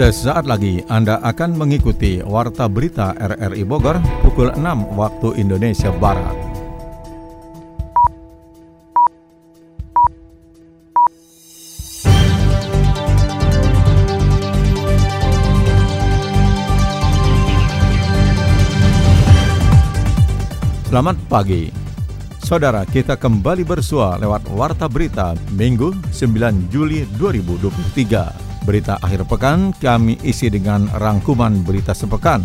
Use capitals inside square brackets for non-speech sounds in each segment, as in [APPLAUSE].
Sesaat lagi Anda akan mengikuti Warta Berita RRI Bogor pukul 6 waktu Indonesia Barat. Selamat pagi. Saudara, kita kembali bersua lewat Warta Berita Minggu 9 Juli 2023. Berita akhir pekan kami isi dengan rangkuman berita sepekan.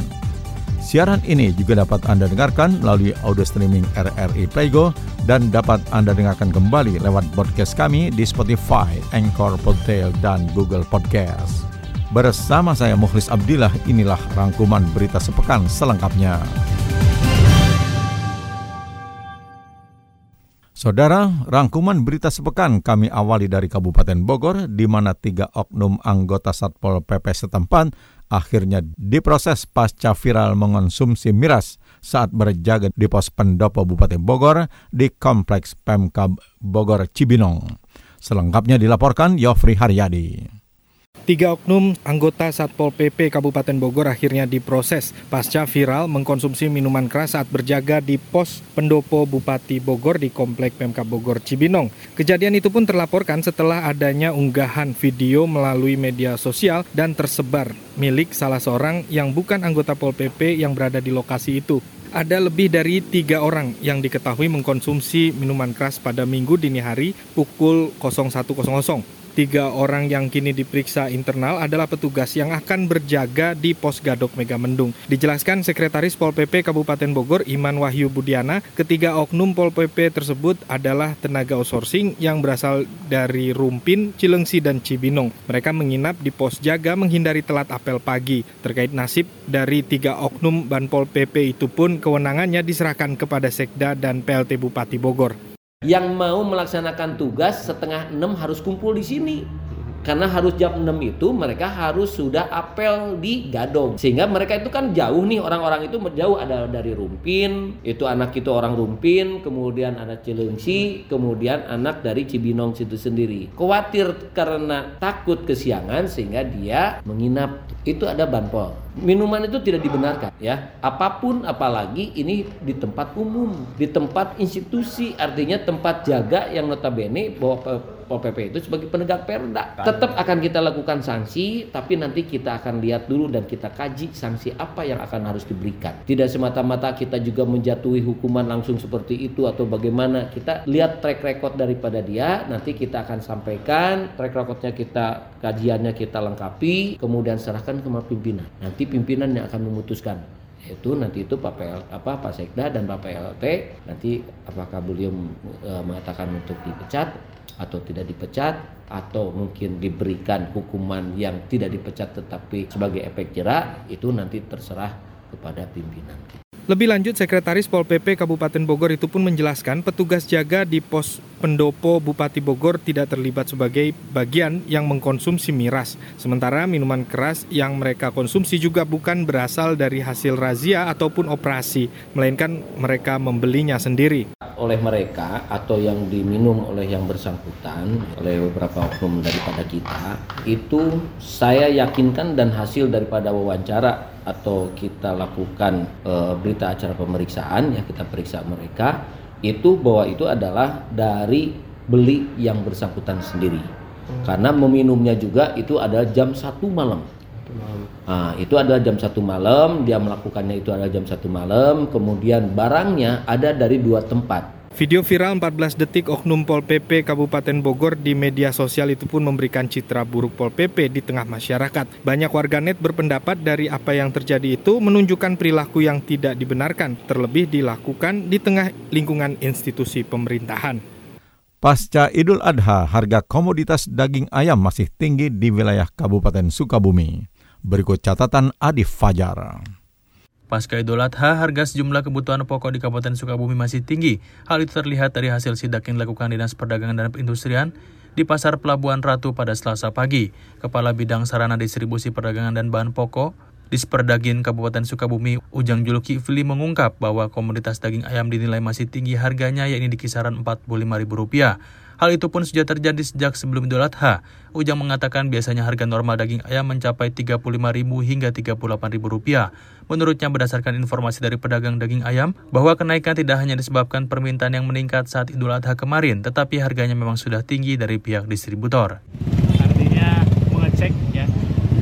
Siaran ini juga dapat Anda dengarkan melalui audio streaming RRI Playgo dan dapat Anda dengarkan kembali lewat podcast kami di Spotify, Anchor, Podtail, dan Google Podcast. Bersama saya Mukhlis Abdillah, inilah rangkuman berita sepekan selengkapnya. Saudara, rangkuman berita sepekan kami awali dari Kabupaten Bogor, di mana tiga oknum anggota Satpol PP setempat akhirnya diproses pasca viral mengonsumsi miras saat berjaga di pos pendopo Bupati Bogor di Kompleks Pemkab Bogor Cibinong. Selengkapnya dilaporkan Yofri Haryadi. Tiga oknum anggota Satpol PP Kabupaten Bogor akhirnya diproses pasca viral mengkonsumsi minuman keras saat berjaga di pos pendopo Bupati Bogor di Komplek Pemkab Bogor Cibinong. Kejadian itu pun terlaporkan setelah adanya unggahan video melalui media sosial dan tersebar milik salah seorang yang bukan anggota Pol PP yang berada di lokasi itu ada lebih dari tiga orang yang diketahui mengkonsumsi minuman keras pada minggu dini hari pukul 01.00. Tiga orang yang kini diperiksa internal adalah petugas yang akan berjaga di pos Gadok Megamendung. Dijelaskan Sekretaris Pol PP Kabupaten Bogor Iman Wahyu Budiana, ketiga oknum Pol PP tersebut adalah tenaga outsourcing yang berasal dari Rumpin, Cilengsi, dan Cibinong. Mereka menginap di pos jaga menghindari telat apel pagi. Terkait nasib dari tiga oknum Ban Pol PP itu pun kewenangannya diserahkan kepada Sekda dan PLT Bupati Bogor yang mau melaksanakan tugas setengah enam harus kumpul di sini karena harus jam 6 itu mereka harus sudah apel di Gadong. Sehingga mereka itu kan jauh nih orang-orang itu jauh. Ada dari Rumpin itu anak itu orang Rumpin kemudian anak Cilengsi kemudian anak dari Cibinong situ sendiri. Khawatir karena takut kesiangan sehingga dia menginap. Itu ada banpol. Minuman itu tidak dibenarkan ya. Apa pun apalagi ini di tempat umum di tempat institusi. Artinya tempat jaga yang notabene bahwa Pol PP itu sebagai penegak perda. Tetap akan kita lakukan sanksi tapi nanti kita akan lihat dulu dan kita kaji sanksi apa yang akan harus diberikan. Tidak semata-mata kita juga menjatuhi hukuman langsung seperti itu atau bagaimana. Kita lihat track record daripada dia nanti kita akan sampaikan. Track recordnya kita kajiannya kita lengkapi kemudian serahkan ke pimpinan. Nanti pimpinan yang akan memutuskan. Itu nanti itu Pak PL, apa Pak Sekda dan Pak PLT nanti apakah beliau e, mengatakan untuk dipecat atau tidak dipecat atau mungkin diberikan hukuman yang tidak dipecat tetapi sebagai efek jerak itu nanti terserah kepada pimpinan lebih lanjut, Sekretaris Pol PP Kabupaten Bogor itu pun menjelaskan petugas jaga di pos pendopo Bupati Bogor tidak terlibat sebagai bagian yang mengkonsumsi miras. Sementara minuman keras yang mereka konsumsi juga bukan berasal dari hasil razia ataupun operasi, melainkan mereka membelinya sendiri. Oleh mereka atau yang diminum oleh yang bersangkutan, oleh beberapa oknum daripada kita, itu saya yakinkan dan hasil daripada wawancara atau kita lakukan e, berita acara pemeriksaan ya kita periksa mereka itu bahwa itu adalah dari beli yang bersangkutan sendiri hmm. karena meminumnya juga itu adalah jam satu malam Nah, itu adalah jam satu malam, dia melakukannya itu adalah jam satu malam, kemudian barangnya ada dari dua tempat. Video viral 14 detik Oknum Pol PP Kabupaten Bogor di media sosial itu pun memberikan citra buruk Pol PP di tengah masyarakat. Banyak warganet berpendapat dari apa yang terjadi itu menunjukkan perilaku yang tidak dibenarkan, terlebih dilakukan di tengah lingkungan institusi pemerintahan. Pasca Idul Adha, harga komoditas daging ayam masih tinggi di wilayah Kabupaten Sukabumi. Berikut catatan Adif Fajar. Pasca Idul Adha, harga sejumlah kebutuhan pokok di Kabupaten Sukabumi masih tinggi. Hal itu terlihat dari hasil sidak yang dilakukan Dinas Perdagangan dan Perindustrian di Pasar Pelabuhan Ratu pada Selasa pagi. Kepala Bidang Sarana Distribusi Perdagangan dan Bahan Pokok di Sperdagin Kabupaten Sukabumi, Ujang Juluki Fili mengungkap bahwa komoditas daging ayam dinilai masih tinggi harganya yakni di kisaran Rp45.000. Hal itu pun sudah terjadi sejak sebelum Idul Adha. Ujang mengatakan biasanya harga normal daging ayam mencapai Rp35.000 hingga Rp38.000. Menurutnya berdasarkan informasi dari pedagang daging ayam, bahwa kenaikan tidak hanya disebabkan permintaan yang meningkat saat Idul Adha kemarin, tetapi harganya memang sudah tinggi dari pihak distributor. Artinya mengecek ya,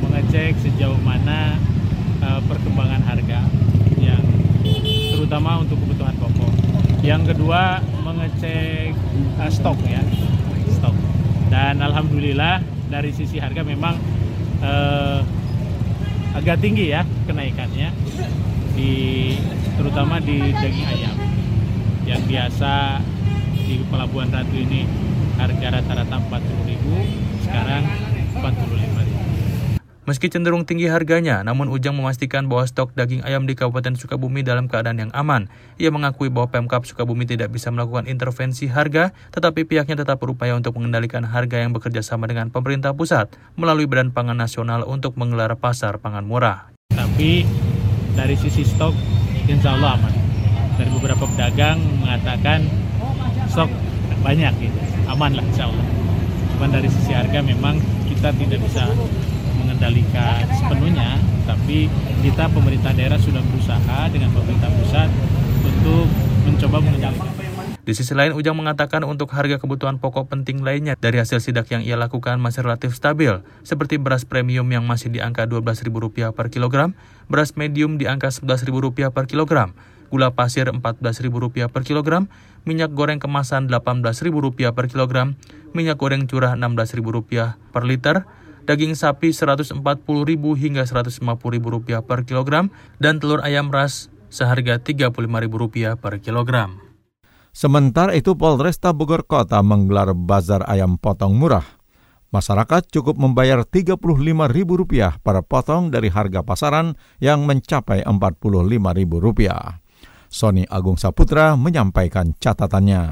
mengecek sejauh mana uh, perkembangan harga yang terutama untuk kebutuhan pokok. Yang kedua mengecek uh, stok ya. Stok. Dan alhamdulillah dari sisi harga memang uh, agak tinggi ya kenaikannya di terutama di daging ayam. Yang biasa di Pelabuhan Ratu ini harga rata-rata 40.000 sekarang 45.000 Meski cenderung tinggi harganya, namun Ujang memastikan bahwa stok daging ayam di Kabupaten Sukabumi dalam keadaan yang aman. Ia mengakui bahwa Pemkap Sukabumi tidak bisa melakukan intervensi harga, tetapi pihaknya tetap berupaya untuk mengendalikan harga yang bekerja sama dengan pemerintah pusat melalui Badan Pangan Nasional untuk menggelar pasar pangan murah. Tapi dari sisi stok, insya Allah aman. Dari beberapa pedagang mengatakan stok banyak gitu, aman lah insya Allah. Cuman dari sisi harga memang kita tidak bisa mengendalikan sepenuhnya, tapi kita pemerintah daerah sudah berusaha dengan pemerintah pusat untuk mencoba mengendalikan. Di sisi lain, Ujang mengatakan untuk harga kebutuhan pokok penting lainnya dari hasil sidak yang ia lakukan masih relatif stabil, seperti beras premium yang masih di angka Rp12.000 per kilogram, beras medium di angka Rp11.000 per kilogram, gula pasir Rp14.000 per kilogram, minyak goreng kemasan Rp18.000 per kilogram, minyak goreng curah Rp16.000 per liter, daging sapi Rp140.000 hingga Rp150.000 per kilogram, dan telur ayam ras seharga Rp35.000 per kilogram. Sementara itu Polresta Bogor Kota menggelar bazar ayam potong murah. Masyarakat cukup membayar Rp35.000 per potong dari harga pasaran yang mencapai Rp45.000. Sony Agung Saputra menyampaikan catatannya.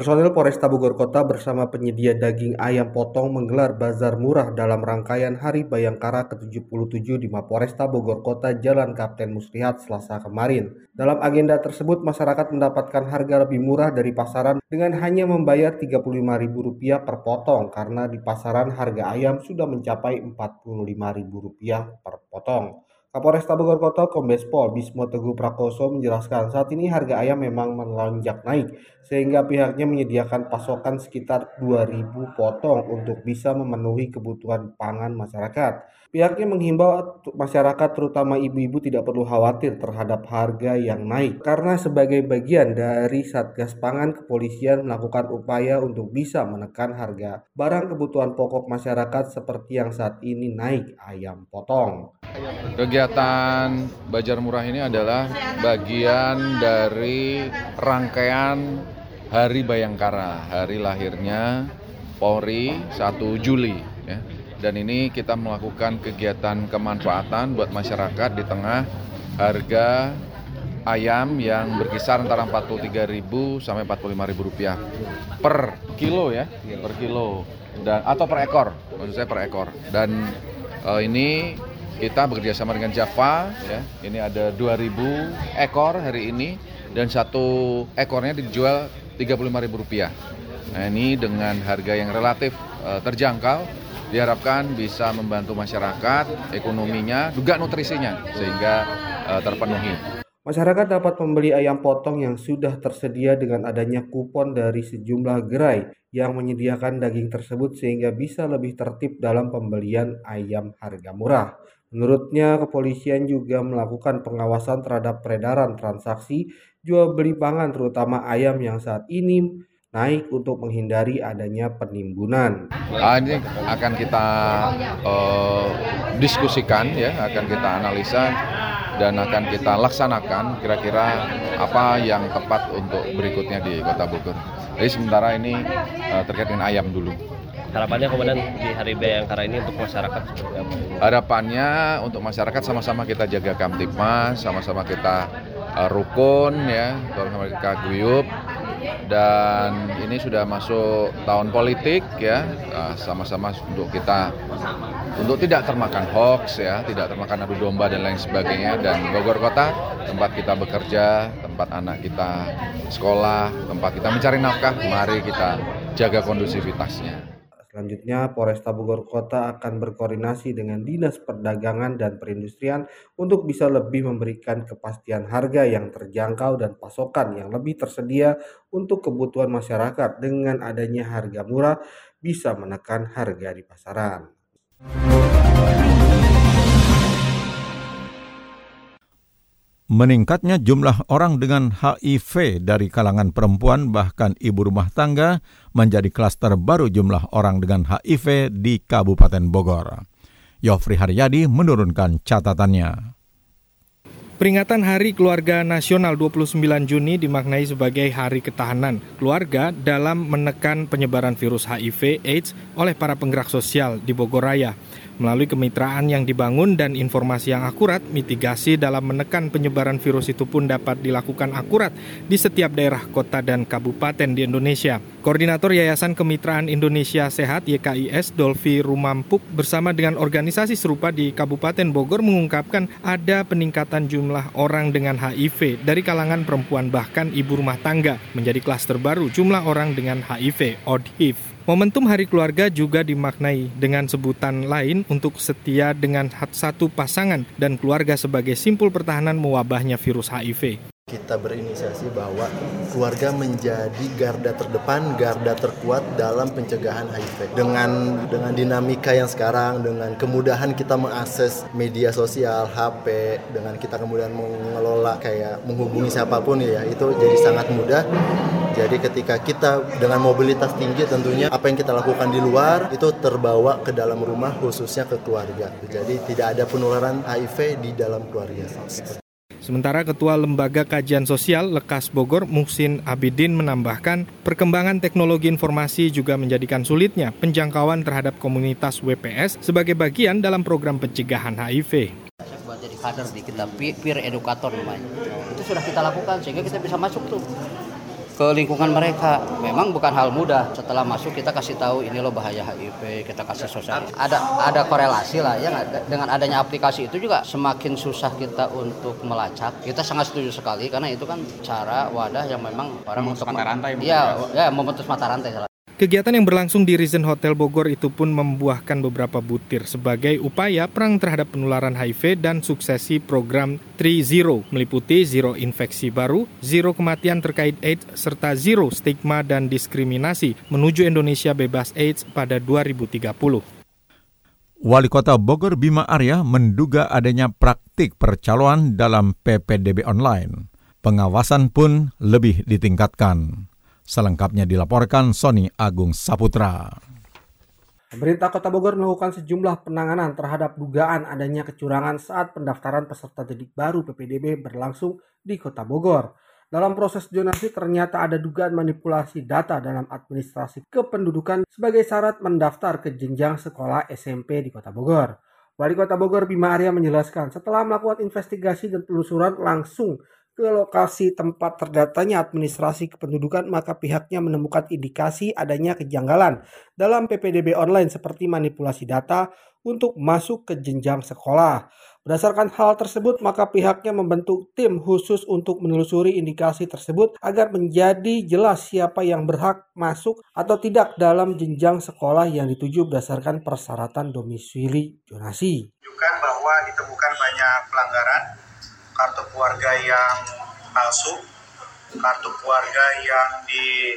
Personil Polresta Bogor Kota bersama penyedia daging ayam potong menggelar bazar murah dalam rangkaian Hari Bayangkara ke-77 di Mapolresta Bogor Kota Jalan Kapten Muslihat Selasa kemarin. Dalam agenda tersebut, masyarakat mendapatkan harga lebih murah dari pasaran dengan hanya membayar Rp35.000 per potong karena di pasaran harga ayam sudah mencapai Rp45.000 per potong. Kapolresta Bogor Kota Kombes Pol Bismo Teguh Prakoso menjelaskan saat ini harga ayam memang melonjak naik sehingga pihaknya menyediakan pasokan sekitar 2000 potong untuk bisa memenuhi kebutuhan pangan masyarakat. Pihaknya menghimbau masyarakat terutama ibu-ibu tidak perlu khawatir terhadap harga yang naik karena sebagai bagian dari Satgas Pangan Kepolisian melakukan upaya untuk bisa menekan harga barang kebutuhan pokok masyarakat seperti yang saat ini naik ayam potong. Kegiatan Bajar Murah ini adalah bagian dari rangkaian Hari Bayangkara, hari lahirnya Polri 1 Juli ya. Dan ini kita melakukan kegiatan kemanfaatan buat masyarakat di tengah harga ayam yang berkisar antara 43.000 sampai 45.000 rupiah per kilo ya per kilo. Dan atau per ekor maksud saya per ekor. Dan uh, ini kita bekerja sama dengan Java ya ini ada 2.000 ekor hari ini dan satu ekornya dijual 35.000 rupiah nah ini dengan harga yang relatif uh, terjangkau diharapkan bisa membantu masyarakat ekonominya juga nutrisinya sehingga uh, terpenuhi. Masyarakat dapat membeli ayam potong yang sudah tersedia dengan adanya kupon dari sejumlah gerai yang menyediakan daging tersebut sehingga bisa lebih tertib dalam pembelian ayam harga murah. Menurutnya, kepolisian juga melakukan pengawasan terhadap peredaran transaksi jual beli pangan terutama ayam yang saat ini naik untuk menghindari adanya penimbunan. Ah, ini akan kita uh, diskusikan ya, akan kita analisa dan akan kita laksanakan kira-kira apa yang tepat untuk berikutnya di Kota Bogor. Jadi sementara ini uh, terkait dengan ayam dulu. Harapannya kemudian di Hari Bayangkara ini untuk masyarakat Harapannya untuk masyarakat sama-sama kita jaga Kamtipmas, sama-sama kita uh, rukun ya, sama-sama kita guyup. Dan ini sudah masuk tahun politik ya ah, sama-sama untuk kita untuk tidak termakan hoax ya tidak termakan adu domba dan lain sebagainya. Dan Bogor Kota tempat kita bekerja tempat anak kita sekolah tempat kita mencari nafkah mari kita jaga kondusivitasnya Selanjutnya, Polresta Bogor Kota akan berkoordinasi dengan Dinas Perdagangan dan Perindustrian untuk bisa lebih memberikan kepastian harga yang terjangkau dan pasokan yang lebih tersedia untuk kebutuhan masyarakat dengan adanya harga murah bisa menekan harga di pasaran. Meningkatnya jumlah orang dengan HIV dari kalangan perempuan bahkan ibu rumah tangga menjadi klaster baru jumlah orang dengan HIV di Kabupaten Bogor. Yofri Haryadi menurunkan catatannya. Peringatan Hari Keluarga Nasional 29 Juni dimaknai sebagai hari ketahanan keluarga dalam menekan penyebaran virus HIV AIDS oleh para penggerak sosial di Bogor Raya. Melalui kemitraan yang dibangun dan informasi yang akurat, mitigasi dalam menekan penyebaran virus itu pun dapat dilakukan akurat di setiap daerah kota dan kabupaten di Indonesia. Koordinator Yayasan Kemitraan Indonesia Sehat YKIS Dolfi Rumampuk bersama dengan organisasi serupa di Kabupaten Bogor mengungkapkan ada peningkatan jumlah orang dengan HIV dari kalangan perempuan bahkan ibu rumah tangga menjadi klaster baru jumlah orang dengan HIV ODHIV. Momentum Hari Keluarga juga dimaknai dengan sebutan lain untuk setia dengan satu pasangan dan keluarga sebagai simpul pertahanan mewabahnya virus HIV kita berinisiasi bahwa keluarga menjadi garda terdepan, garda terkuat dalam pencegahan HIV. Dengan dengan dinamika yang sekarang, dengan kemudahan kita mengakses media sosial, HP, dengan kita kemudian mengelola kayak menghubungi siapa pun ya, itu jadi sangat mudah. Jadi ketika kita dengan mobilitas tinggi tentunya apa yang kita lakukan di luar itu terbawa ke dalam rumah khususnya ke keluarga. Jadi tidak ada penularan HIV di dalam keluarga. Sementara Ketua Lembaga Kajian Sosial Lekas Bogor Muhsin Abidin menambahkan, perkembangan teknologi informasi juga menjadikan sulitnya penjangkauan terhadap komunitas WPS sebagai bagian dalam program pencegahan HIV buat jadi kader di kita peer edukator namanya itu sudah kita lakukan sehingga kita bisa masuk tuh ke lingkungan mereka. Memang bukan hal mudah. Setelah masuk kita kasih tahu ini loh bahaya HIV, kita kasih sosial. Ada ada korelasi lah ya dengan adanya aplikasi itu juga semakin susah kita untuk melacak. Kita sangat setuju sekali karena itu kan cara wadah yang memang orang memutus mata rantai. Iya, ya memutus mata rantai salah. Kegiatan yang berlangsung di Risen Hotel Bogor itu pun membuahkan beberapa butir sebagai upaya perang terhadap penularan HIV dan suksesi program 3-0 meliputi zero infeksi baru, zero kematian terkait AIDS, serta zero stigma dan diskriminasi menuju Indonesia bebas AIDS pada 2030. Wali Kota Bogor Bima Arya menduga adanya praktik percaloan dalam PPDB online. Pengawasan pun lebih ditingkatkan. Selengkapnya dilaporkan Sony Agung Saputra. Pemerintah Kota Bogor melakukan sejumlah penanganan terhadap dugaan adanya kecurangan saat pendaftaran peserta didik baru PPDB berlangsung di Kota Bogor. Dalam proses zonasi ternyata ada dugaan manipulasi data dalam administrasi kependudukan sebagai syarat mendaftar ke jenjang sekolah SMP di Kota Bogor. Wali Kota Bogor Bima Arya menjelaskan setelah melakukan investigasi dan penelusuran langsung ke lokasi tempat terdatanya administrasi kependudukan maka pihaknya menemukan indikasi adanya kejanggalan dalam PPDB online seperti manipulasi data untuk masuk ke jenjang sekolah. Berdasarkan hal tersebut, maka pihaknya membentuk tim khusus untuk menelusuri indikasi tersebut agar menjadi jelas siapa yang berhak masuk atau tidak dalam jenjang sekolah yang dituju berdasarkan persyaratan domisili zonasi. Tunjukkan bahwa ditemukan banyak pelanggaran kartu keluarga yang palsu, kartu keluarga yang di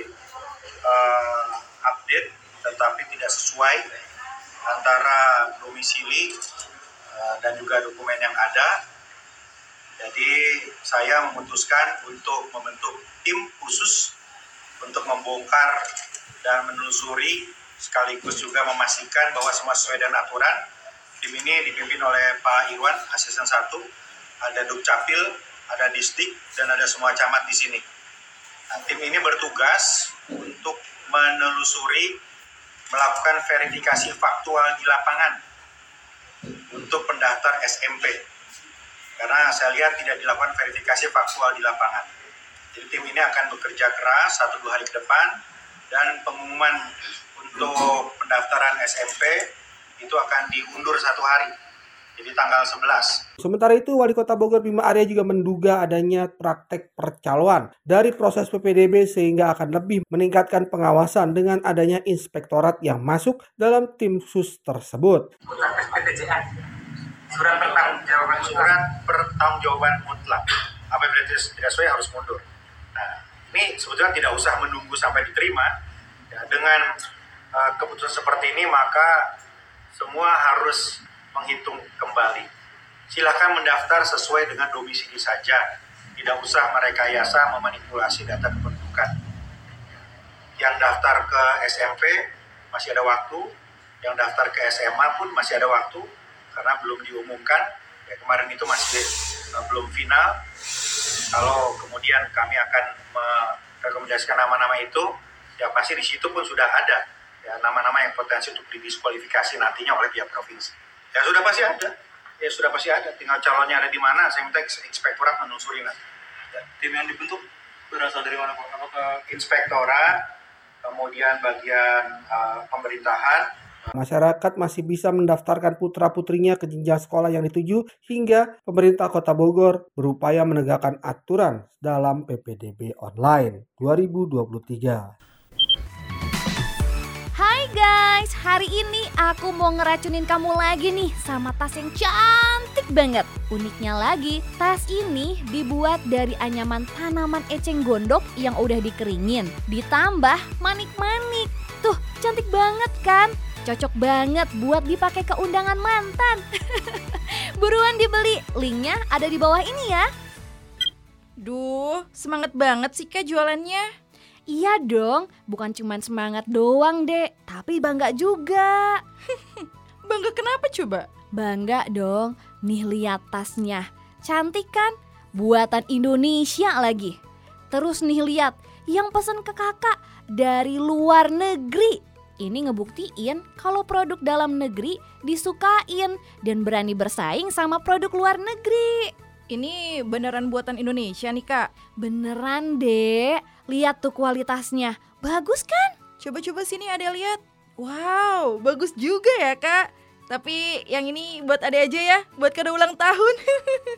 uh, update tetapi tidak sesuai antara domisili uh, dan juga dokumen yang ada. Jadi saya memutuskan untuk membentuk tim khusus untuk membongkar dan menelusuri sekaligus juga memastikan bahwa semua sesuai dengan aturan. Tim ini dipimpin oleh Pak Irwan, asisten satu, ada Dukcapil, ada Disdik, dan ada semua camat di sini. Nah, tim ini bertugas untuk menelusuri, melakukan verifikasi faktual di lapangan untuk pendaftar SMP. Karena saya lihat tidak dilakukan verifikasi faktual di lapangan. Jadi tim ini akan bekerja keras satu dua hari ke depan dan pengumuman untuk pendaftaran SMP itu akan diundur satu hari jadi tanggal 11. Sementara itu, Wali Kota Bogor Bima Arya juga menduga adanya praktek percaloan dari proses PPDB sehingga akan lebih meningkatkan pengawasan dengan adanya inspektorat yang masuk dalam tim sus tersebut. Surat pertanggungjawaban surat pertanggungjawaban mutlak. Apabila tidak sesuai harus mundur. Nah, ini sebetulnya tidak usah menunggu sampai diterima. Ya, dengan uh, keputusan seperti ini maka semua harus menghitung kembali. Silakan mendaftar sesuai dengan domisili saja, tidak usah merekayasa memanipulasi data kependudukan. Yang daftar ke SMP masih ada waktu, yang daftar ke SMA pun masih ada waktu karena belum diumumkan. Ya kemarin itu masih uh, belum final. Kalau kemudian kami akan merekomendasikan nama-nama itu, ya pasti di situ pun sudah ada ya nama-nama yang potensi untuk didiskualifikasi nantinya oleh pihak provinsi. Ya sudah pasti ada. Ya sudah pasti ada. Tinggal calonnya ada di mana. Saya minta inspektorat menelusuri nanti. Ya, tim yang dibentuk berasal dari mana Pak? Apakah inspektorat, kemudian bagian uh, pemerintahan, Masyarakat masih bisa mendaftarkan putra-putrinya ke jenjang sekolah yang dituju hingga pemerintah kota Bogor berupaya menegakkan aturan dalam PPDB online 2023. Guys, hari ini aku mau ngeracunin kamu lagi nih sama tas yang cantik banget. Uniknya lagi, tas ini dibuat dari anyaman tanaman eceng gondok yang udah dikeringin. Ditambah manik-manik. Tuh, cantik banget kan? Cocok banget buat dipakai ke undangan mantan. [LAUGHS] Buruan dibeli, linknya ada di bawah ini ya. Duh, semangat banget sih kak jualannya. Iya dong, bukan cuma semangat doang dek, tapi bangga juga. [LAUGHS] bangga kenapa coba? Bangga dong, nih lihat tasnya. Cantik kan? Buatan Indonesia lagi. Terus nih lihat, yang pesen ke kakak dari luar negeri. Ini ngebuktiin kalau produk dalam negeri disukain dan berani bersaing sama produk luar negeri. Ini beneran buatan Indonesia nih kak? Beneran dek Lihat tuh kualitasnya, bagus kan? Coba-coba sini ada lihat. Wow, bagus juga ya kak. Tapi yang ini buat ade aja ya, buat kado ulang tahun.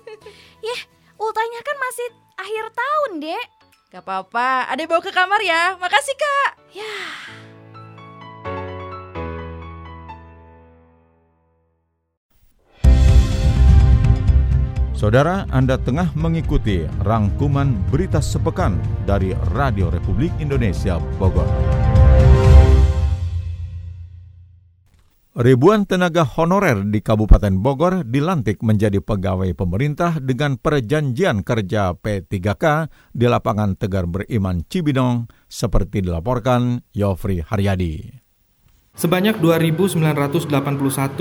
[LAUGHS] Yeh, ultanya kan masih akhir tahun dek. Gak apa-apa, ade bawa ke kamar ya. Makasih kak. Ya. Saudara, Anda tengah mengikuti rangkuman berita sepekan dari Radio Republik Indonesia Bogor. Ribuan tenaga honorer di Kabupaten Bogor dilantik menjadi pegawai pemerintah dengan perjanjian kerja P3K di lapangan Tegar Beriman Cibinong seperti dilaporkan Yofri Haryadi. Sebanyak 2.981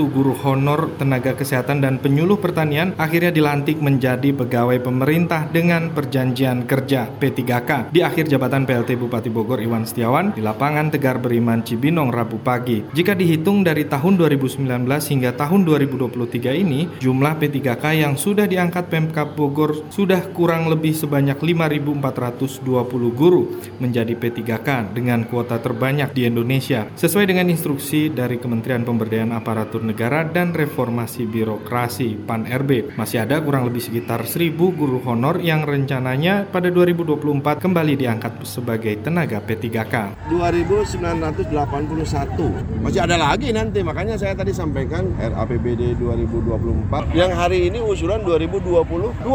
guru honor tenaga kesehatan dan penyuluh pertanian akhirnya dilantik menjadi pegawai pemerintah dengan perjanjian kerja P3K di akhir jabatan PLT Bupati Bogor Iwan Setiawan di lapangan Tegar Beriman Cibinong Rabu pagi. Jika dihitung dari tahun 2019 hingga tahun 2023 ini, jumlah P3K yang sudah diangkat Pemkap Bogor sudah kurang lebih sebanyak 5.420 guru menjadi P3K dengan kuota terbanyak di Indonesia sesuai dengan dari Kementerian Pemberdayaan Aparatur Negara dan Reformasi Birokrasi PAN RB. Masih ada kurang lebih sekitar 1000 guru honor yang rencananya pada 2024 kembali diangkat sebagai tenaga P3K. 2981. Masih ada lagi nanti, makanya saya tadi sampaikan RAPBD 2024 yang hari ini usulan 2022.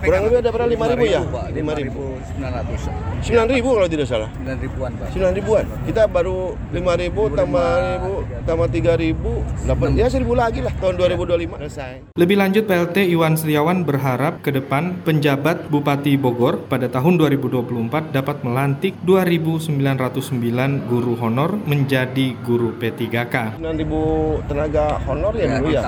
Kurang lebih ada berapa 5000 ya? 5000. 9000 kalau tidak salah. 9000-an, Pak. 9000-an. Kita baru 5000 tambah ribu tambah tiga ribu dapat ya seribu lagi lah tahun 2025 selesai. Lebih lanjut PLT Iwan Setiawan berharap ke depan penjabat Bupati Bogor pada tahun 2024 dapat melantik 2.909 guru honor menjadi guru P3K. 9.000 tenaga honor ya, ya dulu ya,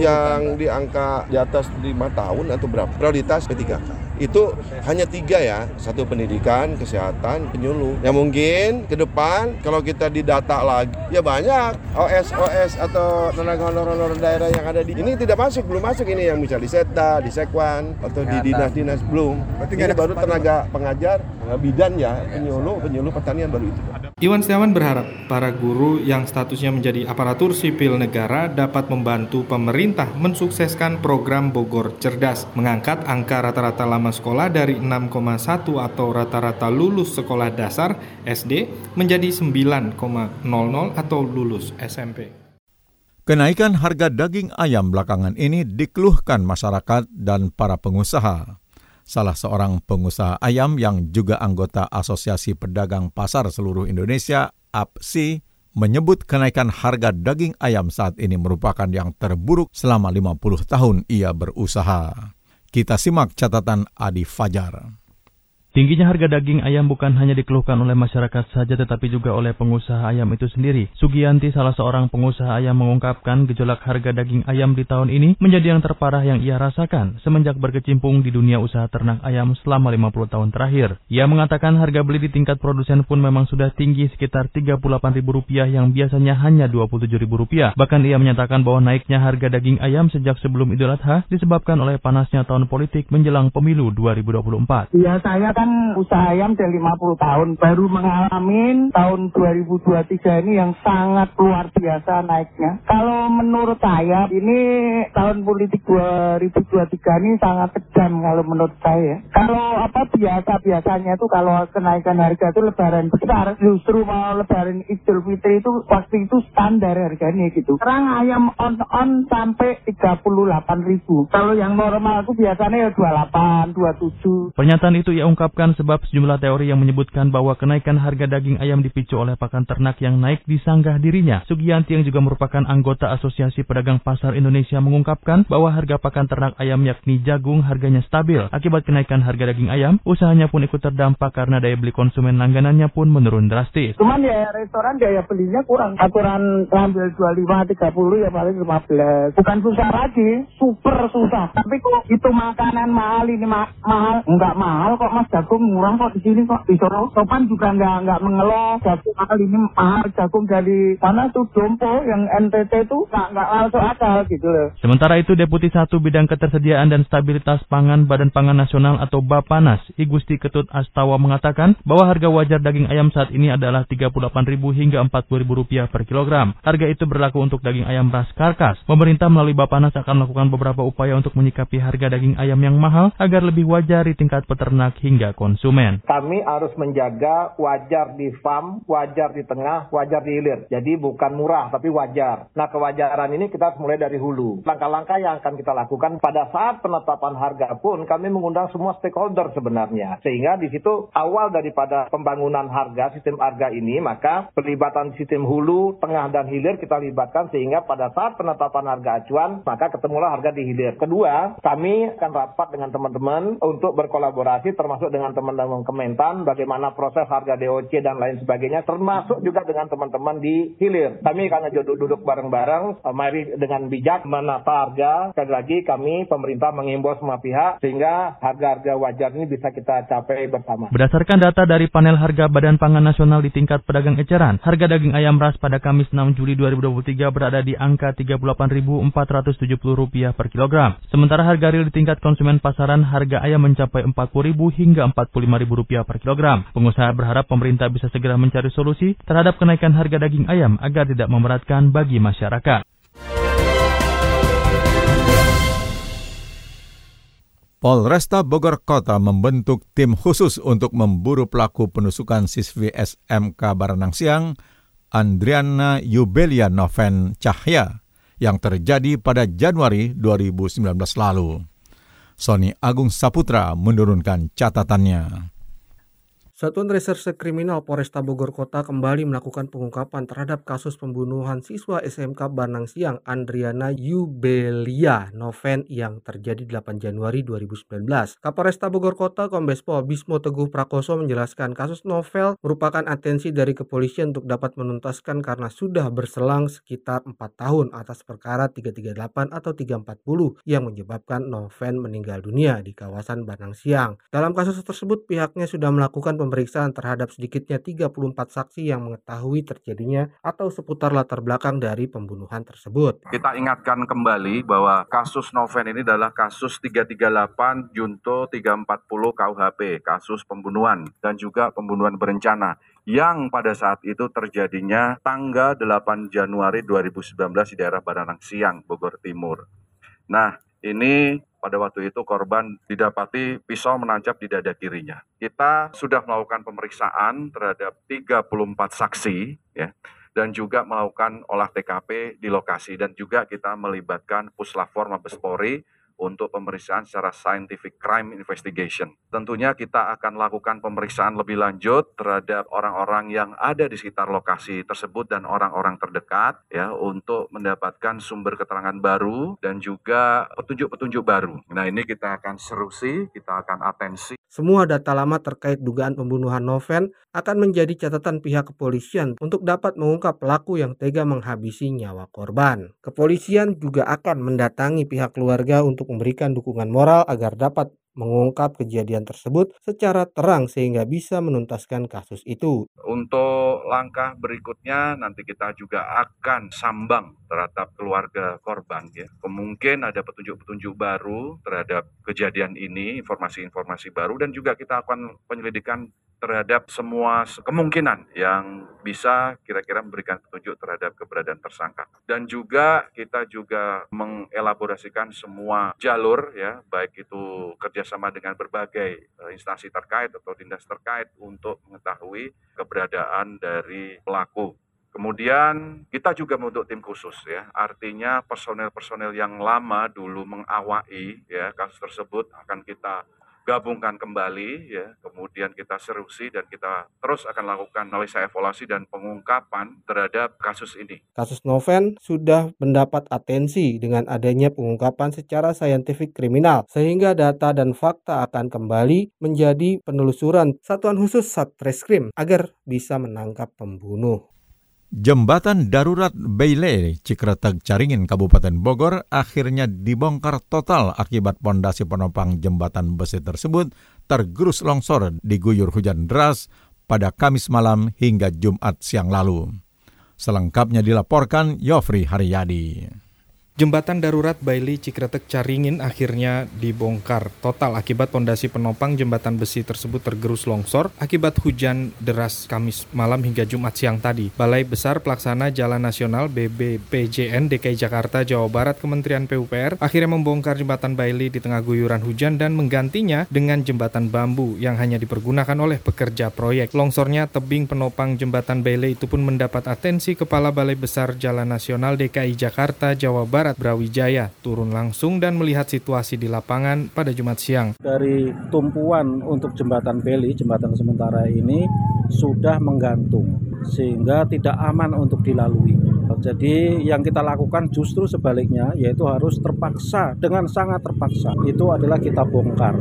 yang di angka di atas 5 tahun atau berapa? Prioritas P3K itu hanya tiga ya. Satu pendidikan kesehatan penyuluh. Yang mungkin ke depan kalau kita didata lagi ya banyak. OS OS atau tenaga honor honor daerah yang ada di ini tidak masuk belum masuk ini yang bisa di Seta di Sekwan atau di dinas-dinas belum. Ini baru tenaga pengajar bidan ya, penyuluh, penyuluh pertanian baru itu. Iwan Setiawan berharap para guru yang statusnya menjadi aparatur sipil negara dapat membantu pemerintah mensukseskan program Bogor Cerdas, mengangkat angka rata-rata lama sekolah dari 6,1 atau rata-rata lulus sekolah dasar SD menjadi 9,00 atau lulus SMP. Kenaikan harga daging ayam belakangan ini dikeluhkan masyarakat dan para pengusaha. Salah seorang pengusaha ayam yang juga anggota Asosiasi Pedagang Pasar Seluruh Indonesia, APSI, menyebut kenaikan harga daging ayam saat ini merupakan yang terburuk selama 50 tahun ia berusaha. Kita simak catatan Adi Fajar. Tingginya harga daging ayam bukan hanya dikeluhkan oleh masyarakat saja tetapi juga oleh pengusaha ayam itu sendiri. Sugianti salah seorang pengusaha ayam mengungkapkan gejolak harga daging ayam di tahun ini menjadi yang terparah yang ia rasakan semenjak berkecimpung di dunia usaha ternak ayam selama 50 tahun terakhir. Ia mengatakan harga beli di tingkat produsen pun memang sudah tinggi sekitar Rp38.000 yang biasanya hanya Rp27.000. Bahkan ia menyatakan bahwa naiknya harga daging ayam sejak sebelum Idul Adha disebabkan oleh panasnya tahun politik menjelang pemilu 2024. Ya saya kan usaha ayam dari 50 tahun baru mengalami tahun 2023 ini yang sangat luar biasa naiknya. Kalau menurut saya ini tahun politik 2023 ini sangat kejam kalau menurut saya. Kalau apa biasa biasanya itu kalau kenaikan harga itu lebaran besar justru mau lebaran Idul Fitri itu waktu itu standar harganya gitu. Sekarang ayam on on sampai 38 ribu. Kalau yang normal itu biasanya ya 28, 27. Pernyataan itu ia ungkap diungkapkan sebab sejumlah teori yang menyebutkan bahwa kenaikan harga daging ayam dipicu oleh pakan ternak yang naik disanggah dirinya. Sugianti yang juga merupakan anggota Asosiasi Pedagang Pasar Indonesia mengungkapkan bahwa harga pakan ternak ayam yakni jagung harganya stabil. Akibat kenaikan harga daging ayam, usahanya pun ikut terdampak karena daya beli konsumen langganannya pun menurun drastis. Cuman ya restoran daya belinya kurang. Aturan ngambil 25, 30 ya paling 15. Bukan susah lagi, super susah. Tapi kok itu makanan mahal ini ma mahal? Enggak mahal kok mas jagung murah kok di sini kok di Solo. Sopan juga nggak nggak mengeluh jagung mahal ini mahal jagung dari mana tuh Dompo yang NTT itu nggak nggak masuk akal gitu loh. Sementara itu Deputi satu Bidang Ketersediaan dan Stabilitas Pangan Badan Pangan Nasional atau Bapanas, Igusti Ketut Astawa mengatakan bahwa harga wajar daging ayam saat ini adalah Rp38.000 hingga Rp40.000 per kilogram. Harga itu berlaku untuk daging ayam ras karkas. Pemerintah melalui Bapanas akan melakukan beberapa upaya untuk menyikapi harga daging ayam yang mahal agar lebih wajar di tingkat peternak hingga konsumen. Kami harus menjaga wajar di farm, wajar di tengah, wajar di hilir. Jadi bukan murah tapi wajar. Nah kewajaran ini kita mulai dari hulu. Langkah-langkah yang akan kita lakukan pada saat penetapan harga pun kami mengundang semua stakeholder sebenarnya. Sehingga di situ awal daripada pembangunan harga, sistem harga ini, maka pelibatan sistem hulu, tengah dan hilir kita libatkan sehingga pada saat penetapan harga acuan, maka ketemulah harga di hilir. Kedua, kami akan rapat dengan teman-teman untuk berkolaborasi termasuk teman-teman Kementan, bagaimana proses harga DOC dan lain sebagainya, termasuk juga dengan teman-teman di hilir. Kami akan duduk-duduk bareng-bareng, eh, mari dengan bijak menata harga. Sekali lagi kami pemerintah mengimbau semua pihak sehingga harga-harga wajar ini bisa kita capai bersama. Berdasarkan data dari panel harga Badan Pangan Nasional di tingkat pedagang eceran, harga daging ayam ras pada Kamis 6 Juli 2023 berada di angka Rp38.470 per kilogram. Sementara harga real di tingkat konsumen pasaran harga ayam mencapai Rp40.000 hingga Rp45.000 per kilogram. Pengusaha berharap pemerintah bisa segera mencari solusi terhadap kenaikan harga daging ayam agar tidak memberatkan bagi masyarakat. Polresta Bogor Kota membentuk tim khusus untuk memburu pelaku penusukan siswi SMK Baranang Siang, Andriana Yubelia Noven Cahya, yang terjadi pada Januari 2019 lalu. Sony Agung Saputra menurunkan catatannya. Satuan Reserse Kriminal Polresta Bogor Kota kembali melakukan pengungkapan terhadap kasus pembunuhan siswa SMK Banang Siang Andriana Yubelia Noven yang terjadi 8 Januari 2019. Kapolresta Bogor Kota Kombes Pol Bismo Teguh Prakoso menjelaskan kasus novel merupakan atensi dari kepolisian untuk dapat menuntaskan karena sudah berselang sekitar 4 tahun atas perkara 338 atau 340 yang menyebabkan Noven meninggal dunia di kawasan Banang Siang. Dalam kasus tersebut pihaknya sudah melakukan pemeriksaan terhadap sedikitnya 34 saksi yang mengetahui terjadinya atau seputar latar belakang dari pembunuhan tersebut. Kita ingatkan kembali bahwa kasus Noven ini adalah kasus 338 Junto 340 KUHP, kasus pembunuhan dan juga pembunuhan berencana yang pada saat itu terjadinya tanggal 8 Januari 2019 di daerah Baranang Siang, Bogor Timur. Nah, ini pada waktu itu korban didapati pisau menancap di dada kirinya. Kita sudah melakukan pemeriksaan terhadap 34 saksi ya dan juga melakukan olah TKP di lokasi dan juga kita melibatkan Puslafor Mabes Polri untuk pemeriksaan secara scientific crime investigation. Tentunya kita akan lakukan pemeriksaan lebih lanjut terhadap orang-orang yang ada di sekitar lokasi tersebut dan orang-orang terdekat ya untuk mendapatkan sumber keterangan baru dan juga petunjuk-petunjuk baru. Nah, ini kita akan serusi, kita akan atensi. Semua data lama terkait dugaan pembunuhan Noven akan menjadi catatan pihak kepolisian untuk dapat mengungkap pelaku yang tega menghabisi nyawa korban. Kepolisian juga akan mendatangi pihak keluarga untuk memberikan dukungan moral agar dapat mengungkap kejadian tersebut secara terang sehingga bisa menuntaskan kasus itu. Untuk langkah berikutnya nanti kita juga akan sambang terhadap keluarga korban ya. Kemungkin ada petunjuk-petunjuk baru terhadap kejadian ini, informasi-informasi baru dan juga kita akan penyelidikan terhadap semua kemungkinan yang bisa kira-kira memberikan petunjuk terhadap keberadaan tersangka. Dan juga kita juga mengelaborasikan semua jalur ya, baik itu kerjasama dengan berbagai eh, instansi terkait atau dinas terkait untuk mengetahui keberadaan dari pelaku. Kemudian kita juga membentuk tim khusus ya, artinya personel-personel yang lama dulu mengawai ya kasus tersebut akan kita gabungkan kembali ya kemudian kita serusi dan kita terus akan lakukan analisa evaluasi dan pengungkapan terhadap kasus ini. Kasus Noven sudah mendapat atensi dengan adanya pengungkapan secara saintifik kriminal sehingga data dan fakta akan kembali menjadi penelusuran Satuan Khusus Satreskrim agar bisa menangkap pembunuh. Jembatan darurat Beile, Cikretek Caringin, Kabupaten Bogor akhirnya dibongkar total akibat pondasi penopang jembatan besi tersebut tergerus longsor diguyur hujan deras pada Kamis malam hingga Jumat siang lalu. Selengkapnya dilaporkan Yofri Haryadi. Jembatan darurat Baili Cikretek Caringin akhirnya dibongkar total akibat pondasi penopang jembatan besi tersebut tergerus longsor akibat hujan deras Kamis malam hingga Jumat siang tadi. Balai Besar Pelaksana Jalan Nasional BBPJN DKI Jakarta Jawa Barat Kementerian PUPR akhirnya membongkar jembatan Baili di tengah guyuran hujan dan menggantinya dengan jembatan bambu yang hanya dipergunakan oleh pekerja proyek. Longsornya tebing penopang jembatan Baili itu pun mendapat atensi Kepala Balai Besar Jalan Nasional DKI Jakarta Jawa Barat Barat Brawijaya turun langsung dan melihat situasi di lapangan pada Jumat siang. Dari tumpuan untuk jembatan Beli, jembatan sementara ini sudah menggantung sehingga tidak aman untuk dilalui. Jadi yang kita lakukan justru sebaliknya yaitu harus terpaksa dengan sangat terpaksa itu adalah kita bongkar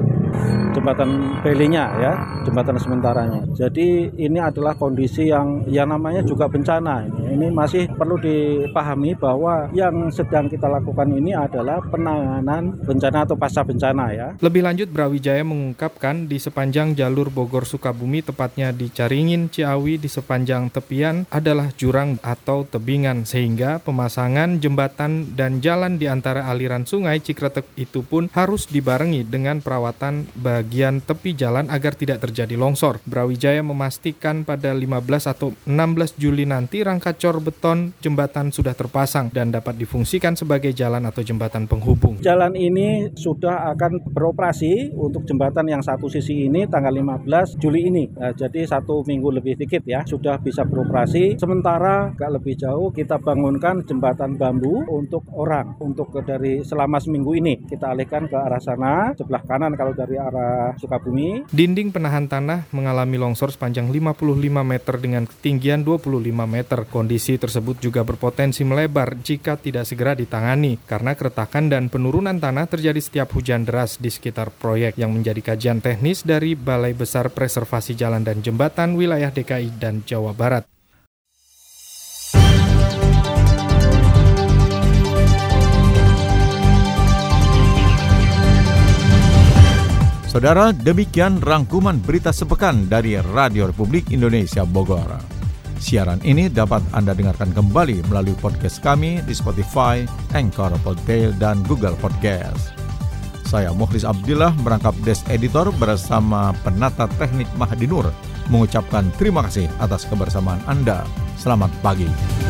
jembatan belinya ya jembatan sementaranya. Jadi ini adalah kondisi yang yang namanya juga bencana ini. Ini masih perlu dipahami bahwa yang sedang kita lakukan ini adalah penanganan bencana atau pasca bencana ya. Lebih lanjut Brawijaya mengungkapkan di sepanjang jalur Bogor Sukabumi tepatnya di Caringin Ciawi di sepanjang tepian adalah jurang atau tebingan sehingga pemasangan jembatan dan jalan di antara aliran sungai Cikretek itu pun harus dibarengi dengan perawatan bagian tepi jalan agar tidak terjadi longsor. Brawijaya memastikan pada 15 atau 16 Juli nanti rangka cor beton jembatan sudah terpasang dan dapat difungsikan sebagai jalan atau jembatan penghubung. Jalan ini sudah akan beroperasi untuk jembatan yang satu sisi ini tanggal 15 Juli ini. Nah, jadi satu minggu lebih dikit ya sudah bisa beroperasi. Sementara agak lebih jauh kita bangunkan jembatan bambu untuk orang untuk dari selama seminggu ini kita alihkan ke arah sana sebelah kanan kalau dari arah Sukabumi. Dinding penahan tanah mengalami longsor sepanjang 55 meter dengan ketinggian 25 meter. Kondisi tersebut juga berpotensi melebar jika tidak segera ditangani karena keretakan dan penurunan tanah terjadi setiap hujan deras di sekitar proyek yang menjadi kajian teknis dari Balai Besar Preservasi Jalan dan Jembatan wilayah DKI dan Jawa Barat. Saudara, demikian rangkuman berita sepekan dari Radio Republik Indonesia Bogor. Siaran ini dapat Anda dengarkan kembali melalui podcast kami di Spotify, Anchor Podtail, dan Google Podcast. Saya Mukhlis Abdillah merangkap Des Editor bersama penata teknik Mahdi Nur mengucapkan terima kasih atas kebersamaan Anda. Selamat pagi.